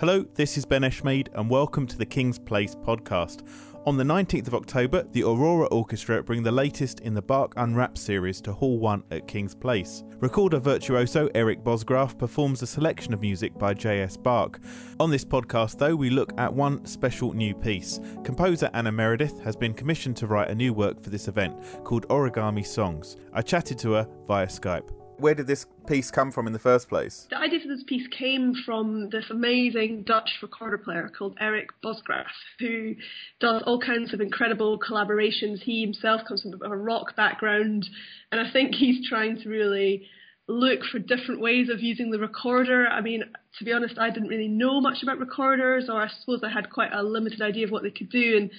Hello, this is Ben Eshmade, and welcome to the King's Place podcast. On the 19th of October, the Aurora Orchestra bring the latest in the Bach Unwrapped series to Hall 1 at King's Place. Recorder virtuoso Erik Bosgraaf performs a selection of music by J.S. Bach. On this podcast, though, we look at one special new piece. Composer Anna Meredith has been commissioned to write a new work for this event called Origami Songs. I chatted to her via Skype where did this piece come from in the first place? The idea for this piece came from this amazing Dutch recorder player called Erik Bosgraaf, who does all kinds of incredible collaborations. He himself comes from a rock background, and I think he's trying to really look for different ways of using the recorder. I mean, to be honest, I didn't really know much about recorders, or I suppose I had quite a limited idea of what they could do, and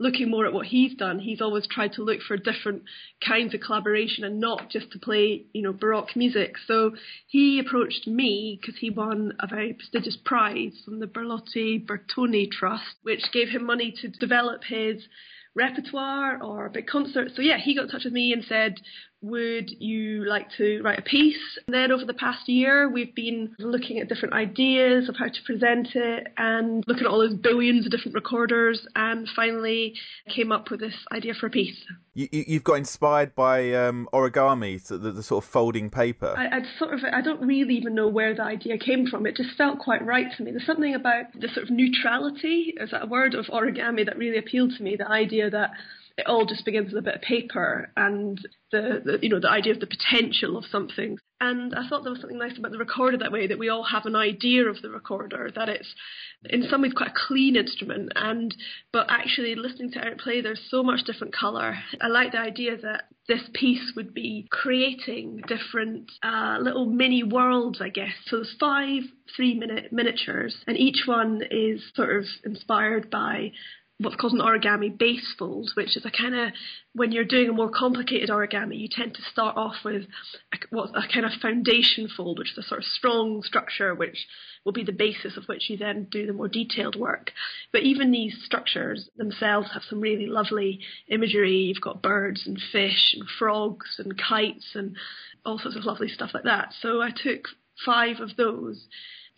looking more at what he's done, he's always tried to look for different kinds of collaboration and not just to play, you know, Baroque music. So he approached me because he won a very prestigious prize from the Borletti-Buitoni Trust, which gave him money to develop his repertoire or big concerts. So yeah, he got in touch with me and said, would you like to write a piece? And then over the past year, we've been looking at different ideas of how to present it and looking at all those billions of different recorders and finally came up with this idea for a piece. You, have got inspired by um, origami, the, the, sort of folding paper. I, I sort of, I don't really even know where the idea came from. It just felt quite right to me. There's something about the sort of neutrality, is that a word of origami that really appealed to me. The idea that it all just begins with a bit of paper and the, the, you know the idea of the potential of something. And I thought there was something nice about the recorder that way that we all have an idea of the recorder that it's in some ways quite a clean instrument and but actually listening to Erik play there's so much different color. I like the idea that this piece would be creating different uh, little mini worlds, I guess. So there's five three minute miniatures and each one is sort of inspired by what's called an origami base fold, which is a kind of when you're doing a more complicated origami, you tend to start off with a, a kind of foundation fold, which is a sort of strong structure, which will be the basis of which you then do the more detailed work. But even these structures themselves have some really lovely imagery. You've got birds and fish and frogs and kites and all sorts of lovely stuff like that. So I took five of those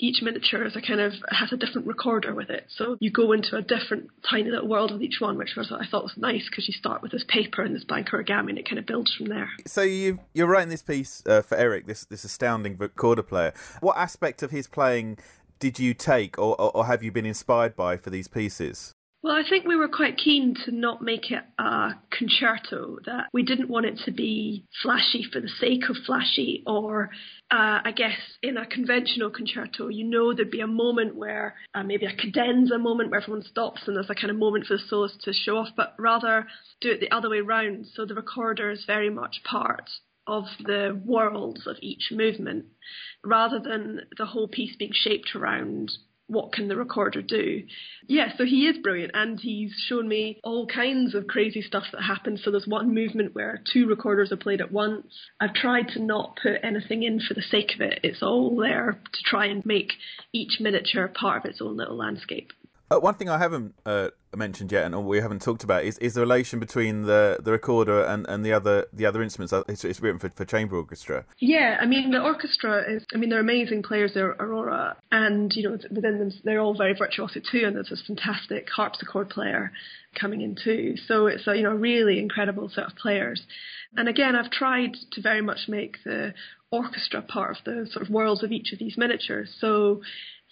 each miniature is a kind of has a different recorder with it. So you go into a different tiny little world with each one, which was I thought was nice because you start with this paper and this blank origami, and it kind of builds from there. So you you're writing this piece uh, for Erik, this this astounding recorder player. What aspect of his playing did you take, or, or, or have you been inspired by for these pieces? Well, I think we were quite keen to not make it a concerto, that we didn't want it to be flashy for the sake of flashy, or uh, I guess in a conventional concerto, you know there'd be a moment where uh, maybe a cadenza moment where everyone stops and there's a kind of moment for the soloist to show off, but rather do it the other way round. So the recorder is very much part of the worlds of each movement rather than the whole piece being shaped around what can the recorder do? Yeah, so he is brilliant and he's shown me all kinds of crazy stuff that happens. So there's one movement where two recorders are played at once. I've tried to not put anything in for the sake of it. It's all there to try and make each miniature part of its own little landscape. Uh, one thing I haven't uh, mentioned yet, and we haven't talked about, is, is the relation between the, the recorder and, and the other the other instruments. Uh, it's, it's written for, for chamber orchestra. Yeah, I mean the orchestra is. I mean they're amazing players. They're Aurora, and you know within them they're all very virtuoso too. And there's this fantastic harpsichord player coming in too. So it's a you know really incredible set of players. And again, I've tried to very much make the orchestra part of the sort of worlds of each of these miniatures. So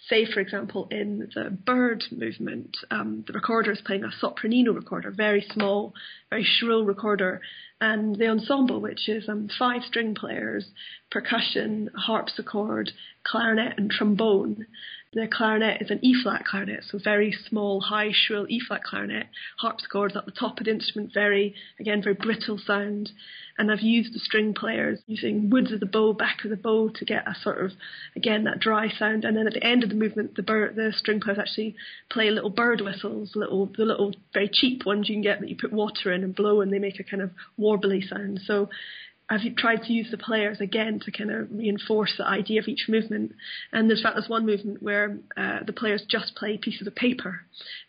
say, for example, in the bird movement, um, the recorder is playing a sopranino recorder, very small, very shrill recorder, and the ensemble, which is um, five string players, percussion, harpsichord, clarinet, and trombone. The clarinet is an E flat clarinet, so very small, high, shrill E flat clarinet. Harpsichord's at the top of the instrument, very, again, very brittle sound. And I've used the string players using woods of the bow, back of the bow to get a sort of, again, that dry sound. And then at the end of the movement, the the string players actually play little bird whistles, little, the little very cheap ones you can get that you put water in and blow and they make a kind of warbly sound. So I've tried to use the players again to kind of reinforce the idea of each movement. And there's fact there's one movement where uh, the players just play pieces of paper,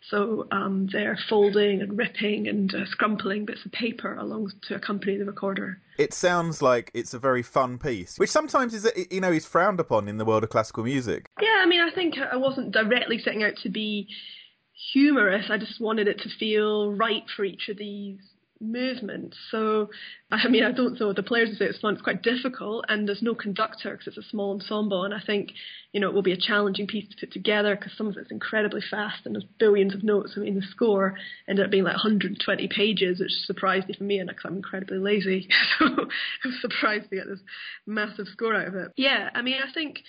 so um, they're folding and ripping and uh, scrumpling bits of paper along to accompany the recorder. It sounds like it's a very fun piece, which sometimes is you know is frowned upon in the world of classical music. Yeah, I mean, I think I wasn't directly setting out to be humorous. I just wanted it to feel right for each of these movement. So, I mean, I don't know. The players say it's fun. It's quite difficult, and there's no conductor because it's a small ensemble. And I think, you know, it will be a challenging piece to put together because some of it's incredibly fast and there's billions of notes. I mean, the score ended up being like 120 pages, which surprised even me, and because I'm incredibly lazy, so I was surprised to get this massive score out of it. Yeah, I mean, I think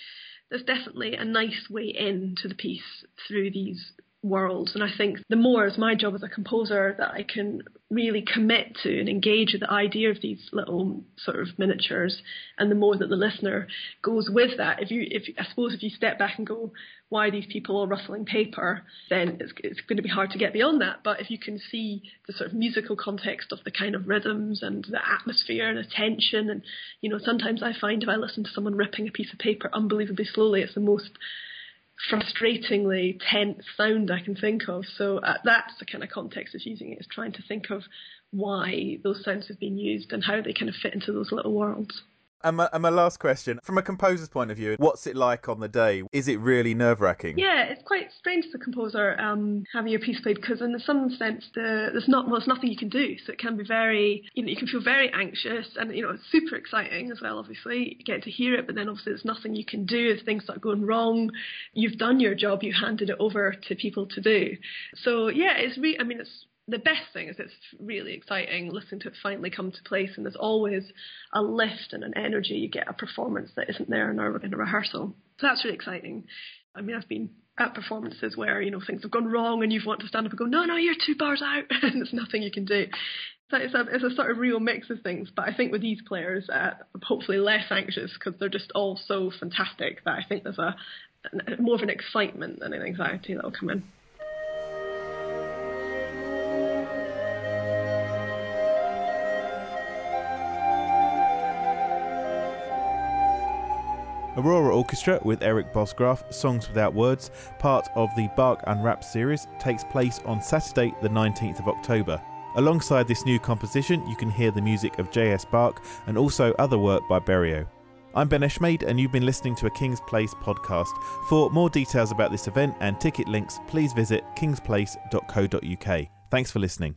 there's definitely a nice way in to the piece through these worlds. And I think the more as my job as a composer that I can really commit to and engage with the idea of these little sort of miniatures, and the more that the listener goes with that. If you, if I suppose, if you step back and go, why are these people all rustling paper? Then it's, it's going to be hard to get beyond that. But if you can see the sort of musical context of the kind of rhythms and the atmosphere and the tension, and you know, sometimes I find if I listen to someone ripping a piece of paper unbelievably slowly, it's the most frustratingly tense sound I can think of. So uh, that's the kind of context of using it, is trying to think of why those sounds have been used and how they kind of fit into those little worlds. And my, and my, last question, from a composer's point of view, what's it like on the day? Is it really nerve wracking? Yeah, it's quite strange as a composer um, having your piece played because, in some sense, the, there's not well, there's nothing you can do. So it can be very, you know, you can feel very anxious, and you know, it's super exciting as well. Obviously, you get to hear it, but then obviously there's nothing you can do if things start going wrong. You've done your job, you handed it over to people to do. So yeah, it's really, I mean, it's the best thing is it's really exciting listening to it finally come to place, and there's always a lift and an energy. You get a performance that isn't there in a, in a rehearsal. So that's really exciting. I mean, I've been at performances where you know things have gone wrong, and you've wanted to stand up and go, "No, no, you're two bars out," and there's nothing you can do. So it's a, it's a sort of real mix of things. But I think with these players, uh, I'm hopefully less anxious because they're just all so fantastic that I think there's a more of an excitement than an anxiety that will come in. Aurora Orchestra with Erik Bosgraaf, Songs Without Words, part of the Bach and Unwrapped series, takes place on Saturday, the 19th of October. Alongside this new composition, you can hear the music of J.S. Bach and also other work by Berio. I'm Ben Eshmade, and you've been listening to a King's Place podcast. For more details about this event and ticket links, please visit kingsplace.co.uk. Thanks for listening.